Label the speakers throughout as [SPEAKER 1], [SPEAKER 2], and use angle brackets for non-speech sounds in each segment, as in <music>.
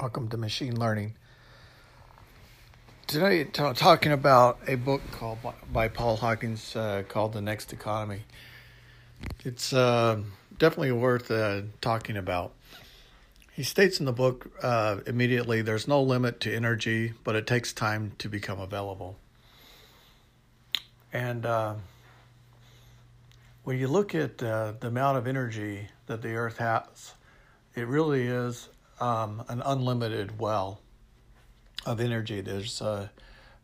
[SPEAKER 1] Welcome to Machine Learning. Today, t- talking about a book called by Paul Hawkins uh, called The Next Economy. It's uh, definitely worth uh, talking about. He states in the book uh, immediately there's no limit to energy, but it takes time to become available. And uh, when you look at uh, the amount of energy that the Earth has, it really is um, an unlimited well of energy. There's uh,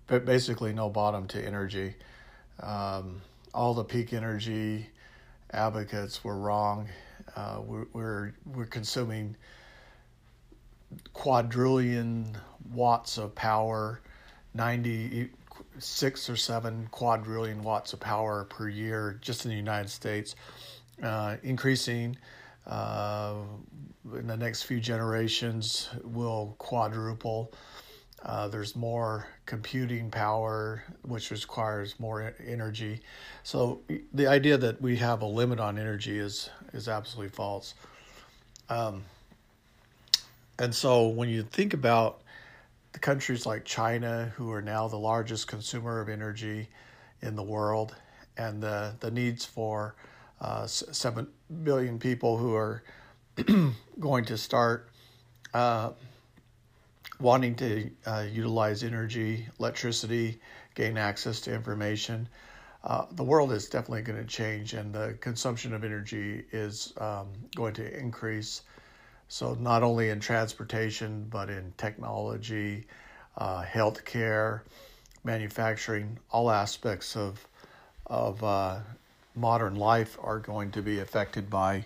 [SPEAKER 1] basically no bottom to energy. Um, all the peak energy advocates were wrong. Uh, we're, we're, we're consuming quadrillion watts of power, 96 or 7 quadrillion watts of power per year just in the United States, uh, increasing uh, in the next few generations will quadruple. Uh, there's more computing power, which requires more energy. So the idea that we have a limit on energy is is absolutely false. Um, and so when you think about the countries like China, who are now the largest consumer of energy in the world, and the the needs for uh, 7 billion people who are <clears throat> going to start uh, wanting to uh, utilize energy, electricity, gain access to information. Uh, the world is definitely going to change, and the consumption of energy is um, going to increase. So, not only in transportation, but in technology, uh, healthcare, manufacturing, all aspects of of uh, modern life are going to be affected by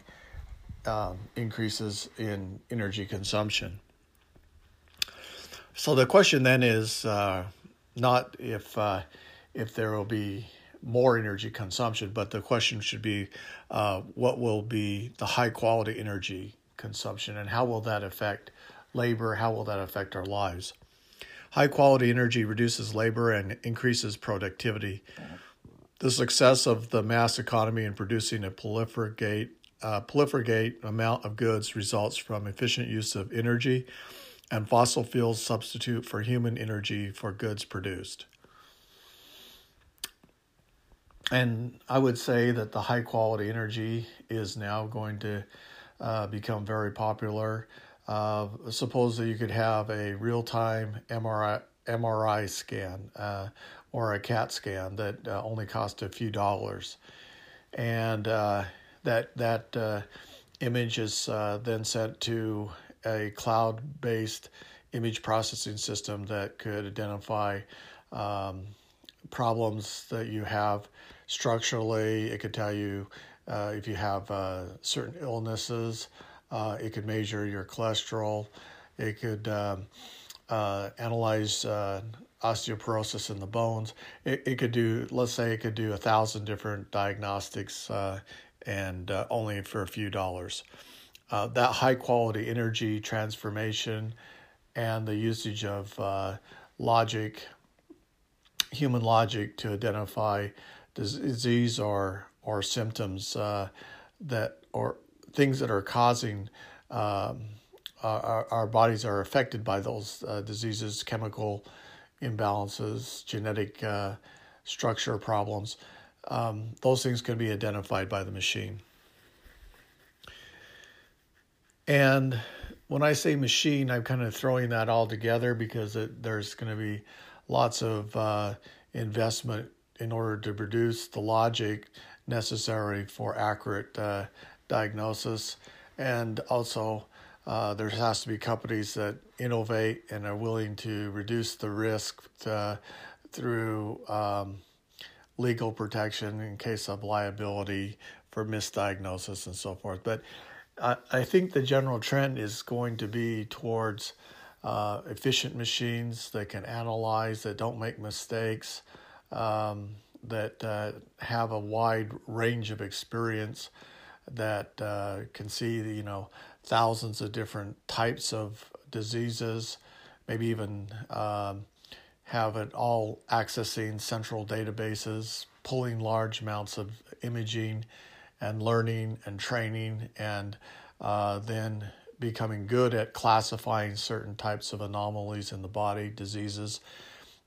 [SPEAKER 1] um, increases in energy consumption. So the question then is uh, not if uh, if there will be more energy consumption, but the question should be uh, what will be the high quality energy consumption and how will that affect labor? How will that affect our lives? High quality energy reduces labor and increases productivity. The success of the mass economy in producing a proliferate, uh, proliferate amount of goods results from efficient use of energy and fossil fuels substitute for human energy for goods produced. And I would say that the high quality energy is now going to uh, become very popular. Uh, suppose that you could have a real time MRI, MRI scan uh, or a CAT scan that uh, only cost a few dollars, and uh, that that uh, image is uh, then sent to a cloud-based image processing system that could identify um, problems that you have structurally. It could tell you uh, if you have certain illnesses. it could measure your cholesterol. It could um, uh, analyze uh, osteoporosis in the bones. It, it could do, let's say, it could do a thousand different diagnostics uh, and uh, only for a few dollars. Uh, that high quality energy transformation and the usage of uh, logic, human logic, to identify disease or or symptoms that or things that are causing um, our, our bodies are affected by those uh, diseases, chemical imbalances, genetic uh, structure problems. Um, those things can be identified by the machine. And when I say machine, I'm kind of throwing that all together because it, there's going to be lots of uh, investment in order to produce the logic necessary for accurate uh, diagnosis and also uh, there has to be companies that innovate and are willing to reduce the risk to, uh, through um, legal protection in case of liability for misdiagnosis and so forth. But I, I think the general trend is going to be towards uh, efficient machines that can analyze, that don't make mistakes, um, that uh, have a wide range of experience, that uh, can see, you know, thousands of different types of diseases, maybe even um, have it all accessing central databases, pulling large amounts of imaging and learning and training, and uh, then becoming good at classifying certain types of anomalies in the body, diseases.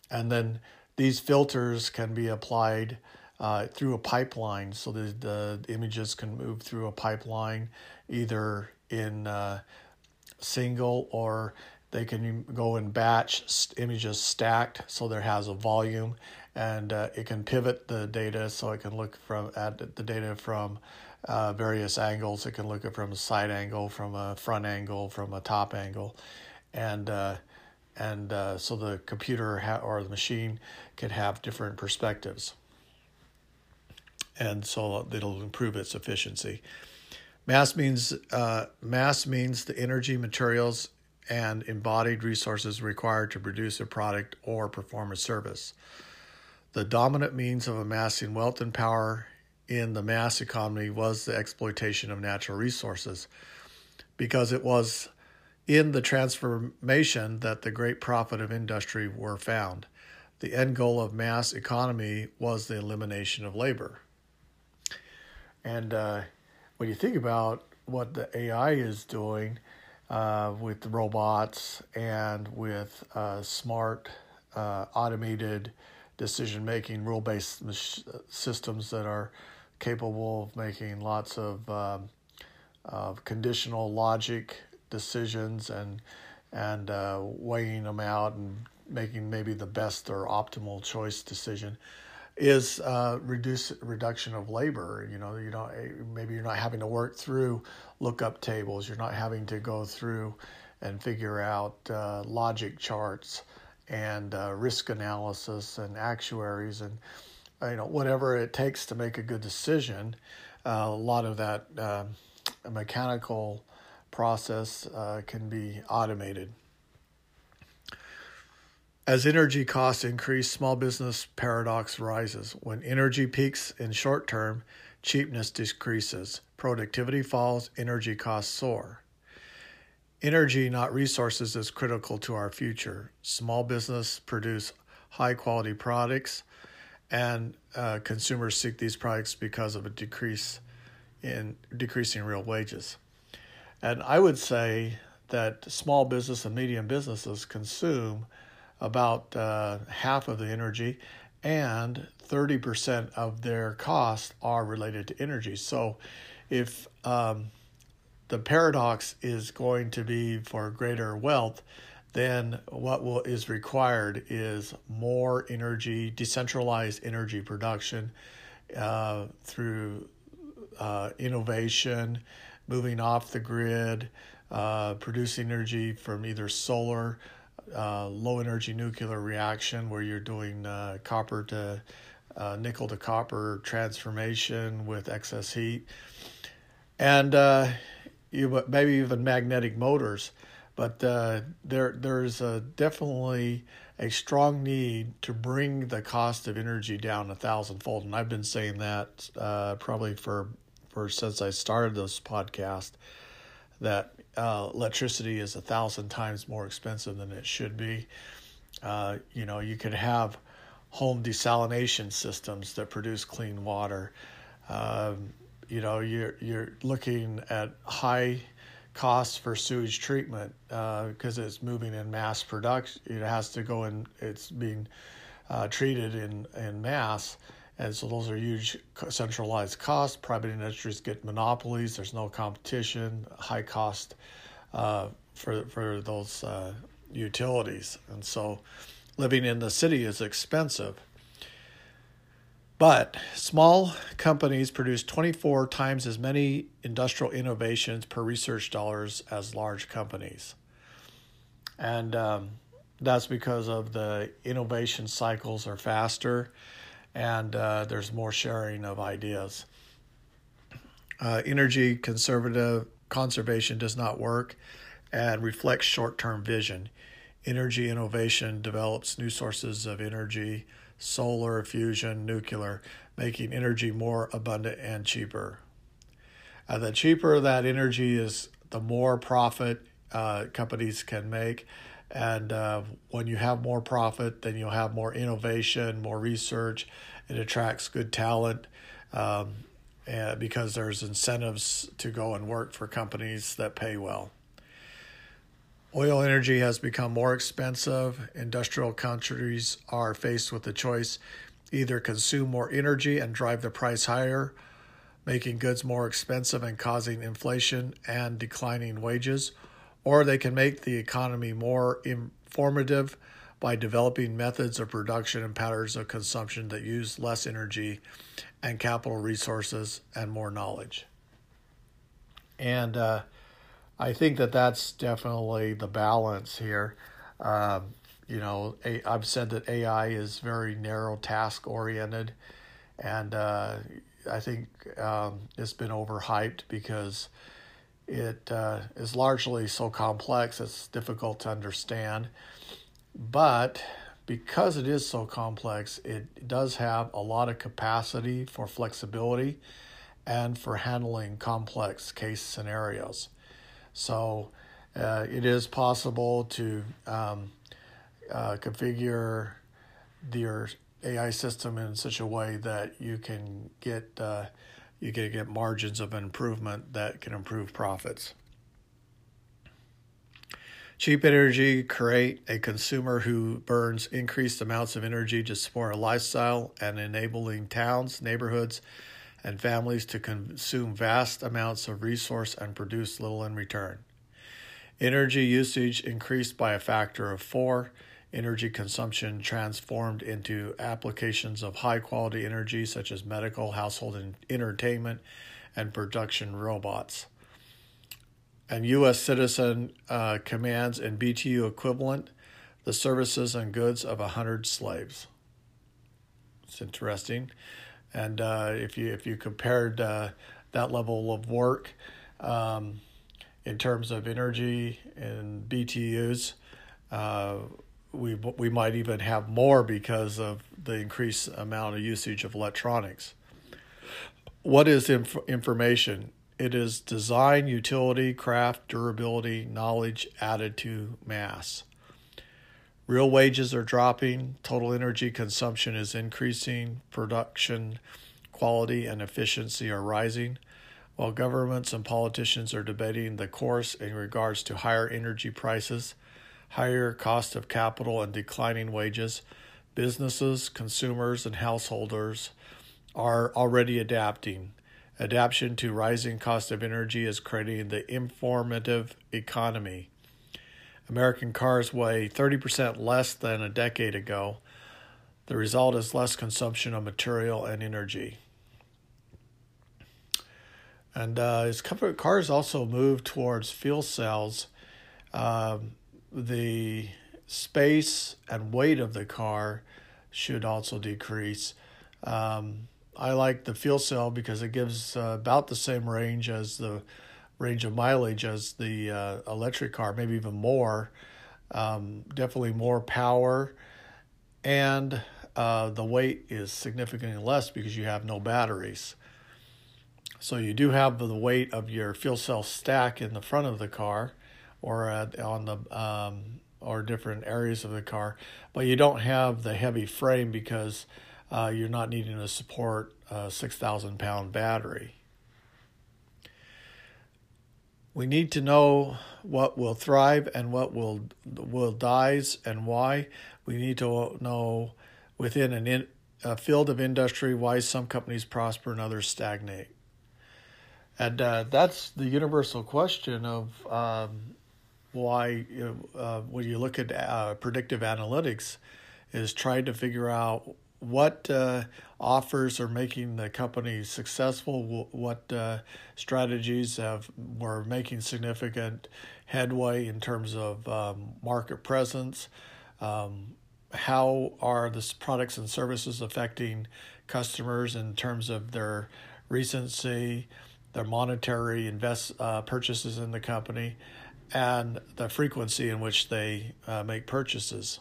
[SPEAKER 1] And then these filters can be applied uh, through a pipeline so that the images can move through a pipeline either in uh, single or they can go in batch images stacked so there has a volume and uh, it can pivot the data so it can look from at the data from uh, various angles. It can look at from a side angle, from a front angle, from a top angle, and uh, and uh, so the computer ha- or the machine can have different perspectives, and so it'll improve its efficiency. Mass means uh, mass means the energy, materials, and embodied resources required to produce a product or perform a service. The dominant means of amassing wealth and power in the mass economy was the exploitation of natural resources because it was in the transformation that the great profit of industry were found. The end goal of mass economy was the elimination of labor. And uh, when you think about what the AI is doing uh, with robots and with uh, smart, uh, automated decision making, rule based systems that are capable of making lots of, um, of conditional logic decisions and and uh, weighing them out and making maybe the best or optimal choice decision is uh, reduce reduction of labor. You know, you don't maybe you're not having to work through lookup tables. You're not having to go through and figure out uh, logic charts and uh, risk analysis and actuaries and uh, you know whatever it takes to make a good decision. Uh, a lot of that uh, mechanical process can be automated. As energy costs increase, small business paradox rises. When energy peaks in short term, cheapness decreases, productivity falls, energy costs soar. Energy, not resources, is critical to our future. Small business produce high quality products, and uh, consumers seek these products because of a decrease in decreasing real wages. And I would say that small business and medium businesses consume about uh, half of the energy, and 30% of their costs are related to energy. So if um, the paradox is going to be for greater wealth, then what will, is required is more energy, decentralized energy production uh, through uh, innovation, moving off the grid, uh, producing energy from either solar, uh, low energy nuclear reaction, where you're doing uh, copper to uh, nickel to copper transformation with excess heat, and you maybe even magnetic motors. But uh, there there's definitely a strong need to bring the cost of energy down a thousandfold, and I've been saying that uh, probably for for since I started this podcast that uh, electricity is a thousand times more expensive than it should be. Uh, you know, you could have home desalination systems that produce clean water. Um, you know you're you're looking at high costs for sewage treatment because uh, it's moving in mass production. It has to go in. It's being uh, treated in in mass, and so those are huge centralized costs. Private industries get monopolies. There's no competition. High cost uh, for for those uh, utilities, and so living in the city is expensive. But small companies produce 24 times as many industrial innovations per research dollars as large companies. And um, that's because of the innovation cycles are faster and uh, there's more sharing of ideas. Uh, energy conservative conservation does not work and reflects short term vision. Energy innovation develops new sources of energy solar, fusion, nuclear, making energy more abundant and cheaper. Uh, the cheaper that energy is, the more profit uh, companies can make. And uh, when you have more profit, then you'll have more innovation, more research. It attracts good talent um, because there's incentives to go and work for companies that pay well. Oil energy has become more expensive. Industrial countries are faced with the choice either consume more energy and drive the price higher, making goods more expensive and causing inflation and declining wages, or they can make the economy more informative by developing methods of production and patterns of consumption that use less energy and capital resources and more knowledge. And uh, I think that that's definitely the balance here. Um, you know, i I've said that AI is very narrow task oriented, and uh, I think um, it's been overhyped because it uh, is largely so complex it's difficult to understand. But because it is so complex, it does have a lot of capacity for flexibility and for handling complex case scenarios. So uh, it is possible to um, uh, configure your AI system in such a way that you can get uh, you can get margins of improvement that can improve profits. Cheap energy create a consumer who burns increased amounts of energy to support a lifestyle and enabling towns, neighborhoods, and families to consume vast amounts of resource and produce little in return. Energy usage increased by a factor of four. Energy consumption transformed into applications of high quality energy such as medical, household, and entertainment, and production robots. And U.S. citizen uh, commands in BTU equivalent the services and goods of a hundred slaves. It's interesting. And uh, if you if you compared uh, that level of work um, in terms of energy and BTUs, uh, we we might even have more because of the increased amount of usage of electronics. What is inf- information? It is design, utility, craft, durability, knowledge added to mass. Real wages are dropping, total energy consumption is increasing, production quality and efficiency are rising, while governments and politicians are debating the course in regards to higher energy prices, higher cost of capital, and declining wages. Businesses, consumers, and householders are already adapting. Adaptation to rising cost of energy is creating the informative economy American cars weigh 30% less than a decade ago. The result is less consumption of material and energy. And uh, as cars also move towards fuel cells, um, the space and weight of the car should also decrease. Um, I like the fuel cell because it gives uh, about the same range as the range of mileage as the uh, electric car, maybe even more. Um, definitely more power, and uh, the weight is significantly less because you have no batteries. So you do have the weight of your fuel cell stack in the front of the car, or at, on the um, or different areas of the car, but you don't have the heavy frame because uh, you're not needing to support a six thousand pound battery. We need to know what will thrive and what will will dies and why. We need to know within an in, a field of industry why some companies prosper and others stagnate. And uh, that's the universal question of um, why uh, when you look at uh, predictive analytics, is trying to figure out what uh, offers are making the company successful, what uh, strategies have were making significant headway in terms of um, market presence, um, how are the products and services affecting customers in terms of their recency, their monetary invest uh, purchases in the company, and the frequency in which they uh, make purchases.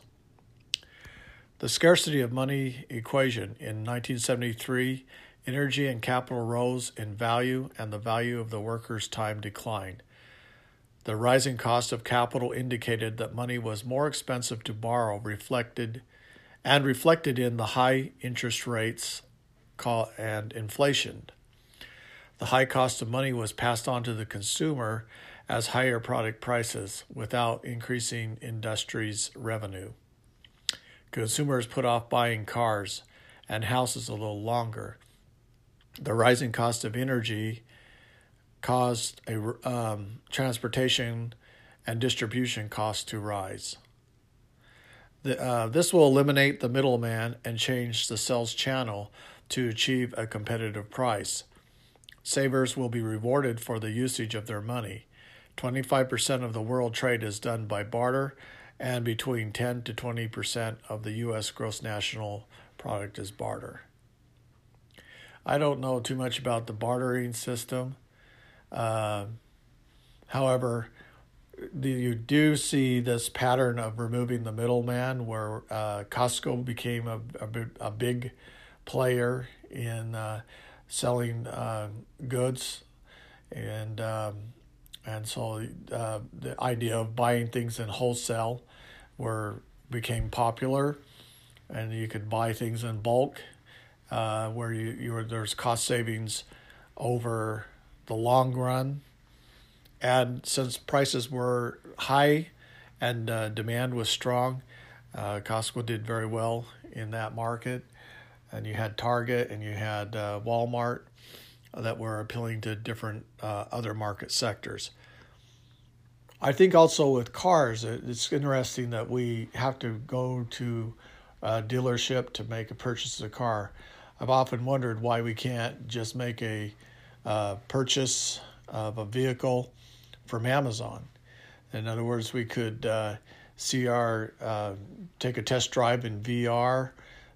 [SPEAKER 1] The scarcity of money equation in 1973, energy and capital rose in value and the value of the worker's time declined. The rising cost of capital indicated that money was more expensive to borrow, reflected and reflected in the high interest rates and inflation. The high cost of money was passed on to the consumer as higher product prices without increasing industry's revenue. Consumers put off buying cars and houses a little longer. The rising cost of energy caused a um, transportation and distribution costs to rise. The, uh, this will eliminate the middleman and change the sales channel to achieve a competitive price. Savers will be rewarded for the usage of their money. 25% of the world trade is done by barter, and between 10 to 20% of the U.S. gross national product is barter. I don't know too much about the bartering system. Uh, however, you do see this pattern of removing the middleman where uh, Costco became a, a, a, big player in uh, selling uh, goods and um, and so uh, the idea of buying things in wholesale were became popular. And you could buy things in bulk uh, where you, you were, there's cost savings over the long run. And since prices were high and uh, demand was strong, uh, Costco did very well in that market. And you had Target and you had uh, Walmart that were appealing to different uh, other market sectors. I think also with cars, it's interesting that we have to go to a dealership to make a purchase of a car. I've often wondered why we can't just make a uh, purchase of a vehicle from Amazon. In other words, we could uh, see our uh, take a test drive in VR,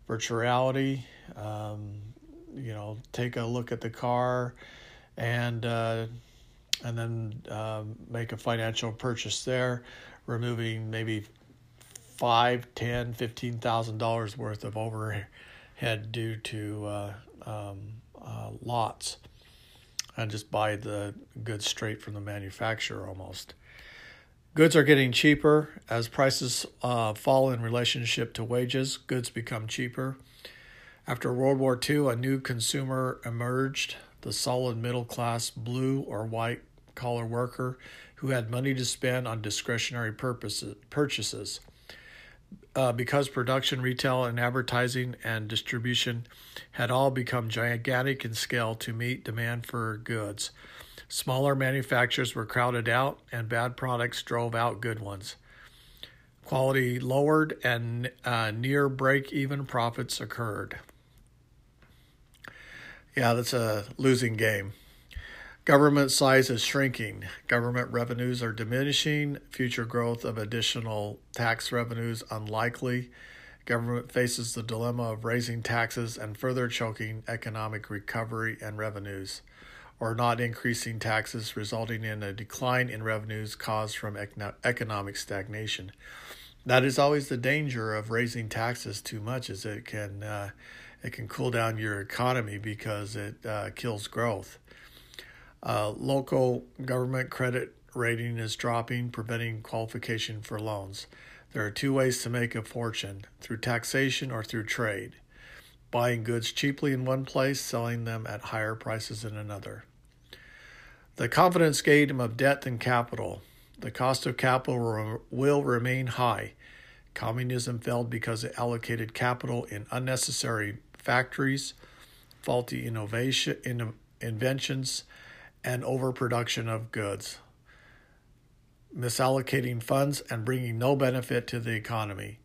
[SPEAKER 1] virtual reality. Um, you know, take a look at the car, and uh, and then um, make a financial purchase there, removing maybe five, ten, fifteen thousand dollars worth of overhead due to uh, um, uh, lots and just buy the goods straight from the manufacturer almost. Goods are getting cheaper as prices uh, fall in relationship to wages. Goods become cheaper. After World War II, a new consumer emerged the solid middle class blue or white collar worker who had money to spend on discretionary purposes, purchases uh, because production, retail, and advertising and distribution had all become gigantic in scale to meet demand for goods. Smaller manufacturers were crowded out, and bad products drove out good ones. Quality lowered, and uh, near break even profits occurred. Yeah, that's a losing game. Government size is shrinking. Government revenues are diminishing. Future growth of additional tax revenues unlikely. Government faces the dilemma of raising taxes and further choking economic recovery and revenues, or not increasing taxes, resulting in a decline in revenues caused from economic stagnation. That is always the danger of raising taxes too much, is it can uh, it can cool down your economy because it uh, kills growth. Uh, local government credit rating is dropping, preventing qualification for loans. There are two ways to make a fortune through taxation or through trade. Buying goods cheaply in one place, selling them at higher prices in another. The confidence game of debt and capital. The cost of capital will remain high. Communism failed because it allocated capital in unnecessary factories, faulty innovation, in, inventions, and overproduction of goods, misallocating funds and bringing no benefit to the economy.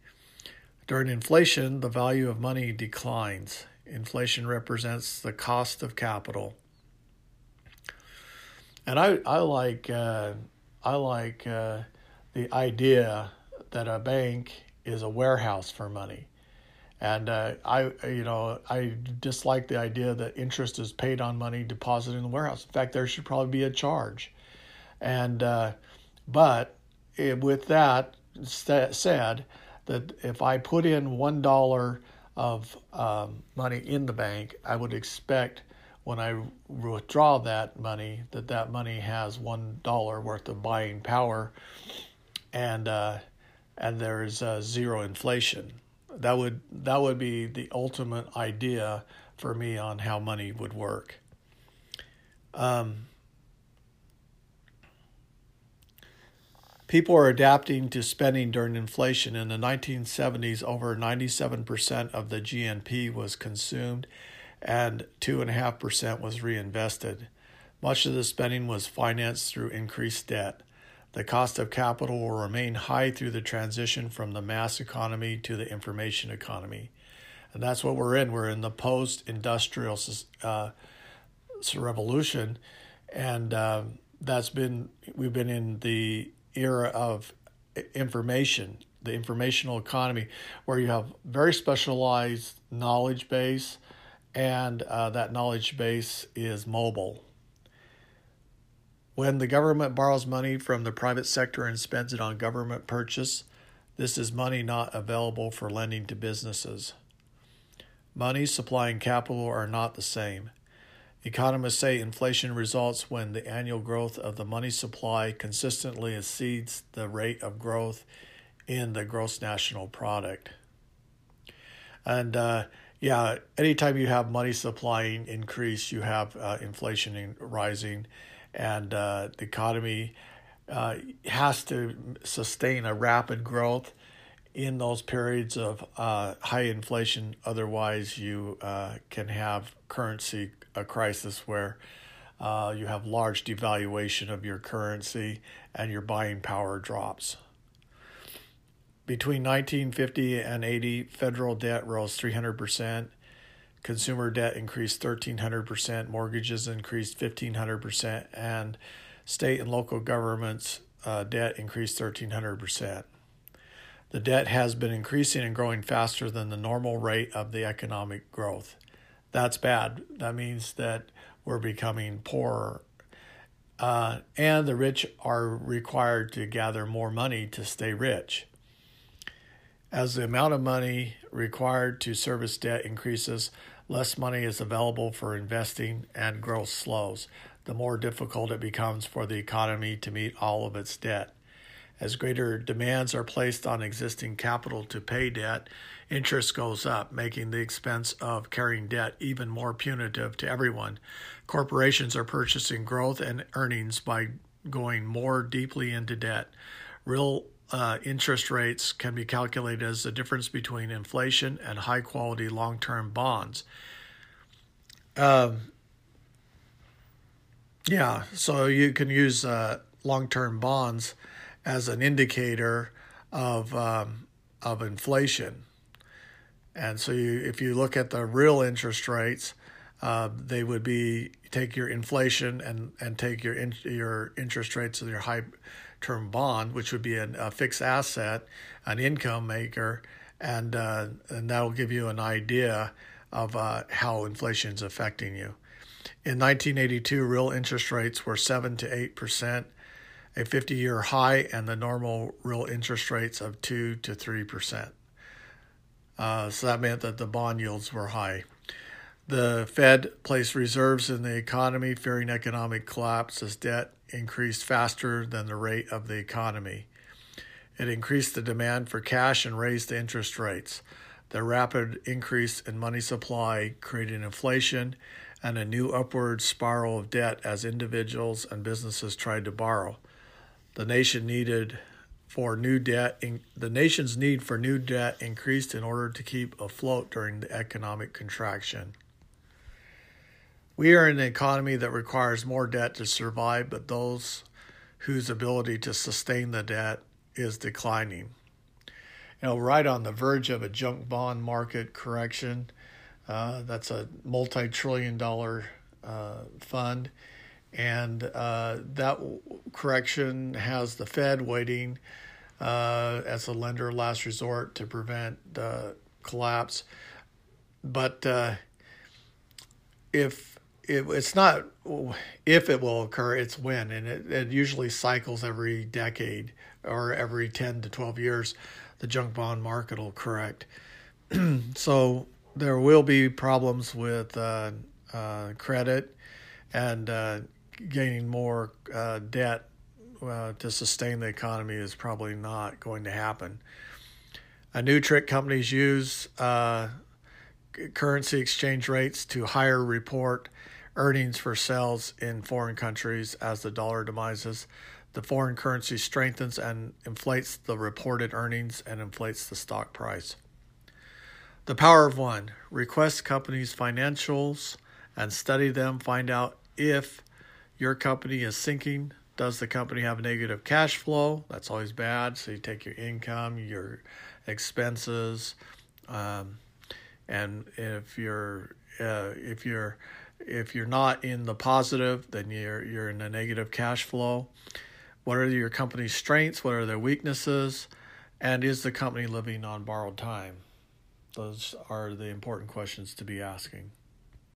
[SPEAKER 1] During inflation, the value of money declines. Inflation represents the cost of capital. And I, I like uh, I like uh, the idea that a bank is a warehouse for money. And uh, I, you know, I dislike the idea that interest is paid on money deposited in the warehouse. In fact, there should probably be a charge. And uh, but it, with that st- said, that if I put in one dollar of um, money in the bank, I would expect when I withdraw that money that that money has one dollar worth of buying power, and uh, and there's uh, zero inflation that would that would be the ultimate idea for me on how money would work. Um, People are adapting to spending during inflation. In the 1970s, over 97% of the GNP was consumed and 2.5% was reinvested. Much of the spending was financed through increased debt. The cost of capital will remain high through the transition from the mass economy to the information economy. And that's what we're in. We're in the post industrial uh, revolution. And uh, that's been, we've been in the era of information, the informational economy, where you have very specialized knowledge base, and uh, that knowledge base is mobile. When the government borrows money from the private sector and spends it on government purchase, this is money not available for lending to businesses. Money, supply, and capital are not the same. Economists say inflation results when the annual growth of the money supply consistently exceeds the rate of growth in the gross national product. And uh, yeah, anytime you have money supplying increase, you have uh, inflation rising, and uh, the economy uh, has to sustain a rapid growth in those periods of uh, high inflation. Otherwise, you uh, can have currency a crisis where uh, you have large devaluation of your currency and your buying power drops. Between 1950 and 80, federal debt rose 300%, consumer debt increased 1,300%, mortgages increased 1,500%, and state and local governments' uh, debt increased 1,300%. The debt has been increasing and growing faster than the normal rate of the economic growth that's bad. That means that we're becoming poorer. Uh, and the rich are required to gather more money to stay rich. As the amount of money required to service debt increases, less money is available for investing and growth slows. The more difficult it becomes for the economy to meet all of its debt. As greater demands are placed on existing capital to pay debt, interest goes up, making the expense of carrying debt even more punitive to everyone. Corporations are purchasing growth and earnings by going more deeply into debt. Real uh, interest rates can be calculated as the difference between inflation and high quality long term bonds. Um, yeah, so you can use uh, long term bonds as an indicator of um, of inflation. And so, you, if you look at the real interest rates, uh, they would be take your inflation and and take your in, your interest rates of your high term bond, which would be an, a fixed asset, an income maker, and uh, and that will give you an idea of uh, how inflation is affecting you. In 1982, real interest rates were seven to eight percent a 50 year high and the normal real interest rates of 2 to 3%. Uh, so that meant that the bond yields were high. The Fed placed reserves in the economy, fearing economic collapse as debt increased faster than the rate of the economy. It increased the demand for cash and raised the interest rates. The rapid increase in money supply created inflation and a new upward spiral of debt as individuals and businesses tried to borrow the nation needed for new debt in, the nation's need for new debt increased in order to keep afloat during the economic contraction. We are in an economy that requires more debt to survive, but those whose ability to sustain the debt is declining. You know, right on the verge of a junk bond market correction. Uh, that's a multi trillion dollar uh, fund and uh, that correction has the Fed waiting uh, as a lender last resort to prevent collapse. But uh, if it, it's not if it will occur, it's when, and it, it usually cycles every decade or every 10 to 12 years, the junk bond market will correct. <clears throat> so there will be problems with uh, uh, credit and gaining more uh, debt uh, to sustain the economy is probably not going to happen. A new trick companies use uh, currency exchange rates to higher report earnings for sales in foreign countries as the dollar demises. the foreign currency strengthens and inflates the reported earnings and inflates the stock price. The power of one request companies' financials and study them, find out if your company is sinking. Does the company have negative cash flow? That's always bad. So you take your income, your expenses, um, and if you're uh, if you're if you're not in the positive, then you're you're in a negative cash flow. What are your company's strengths? What are their weaknesses? And is the company living on borrowed time? Those are the important questions to be asking.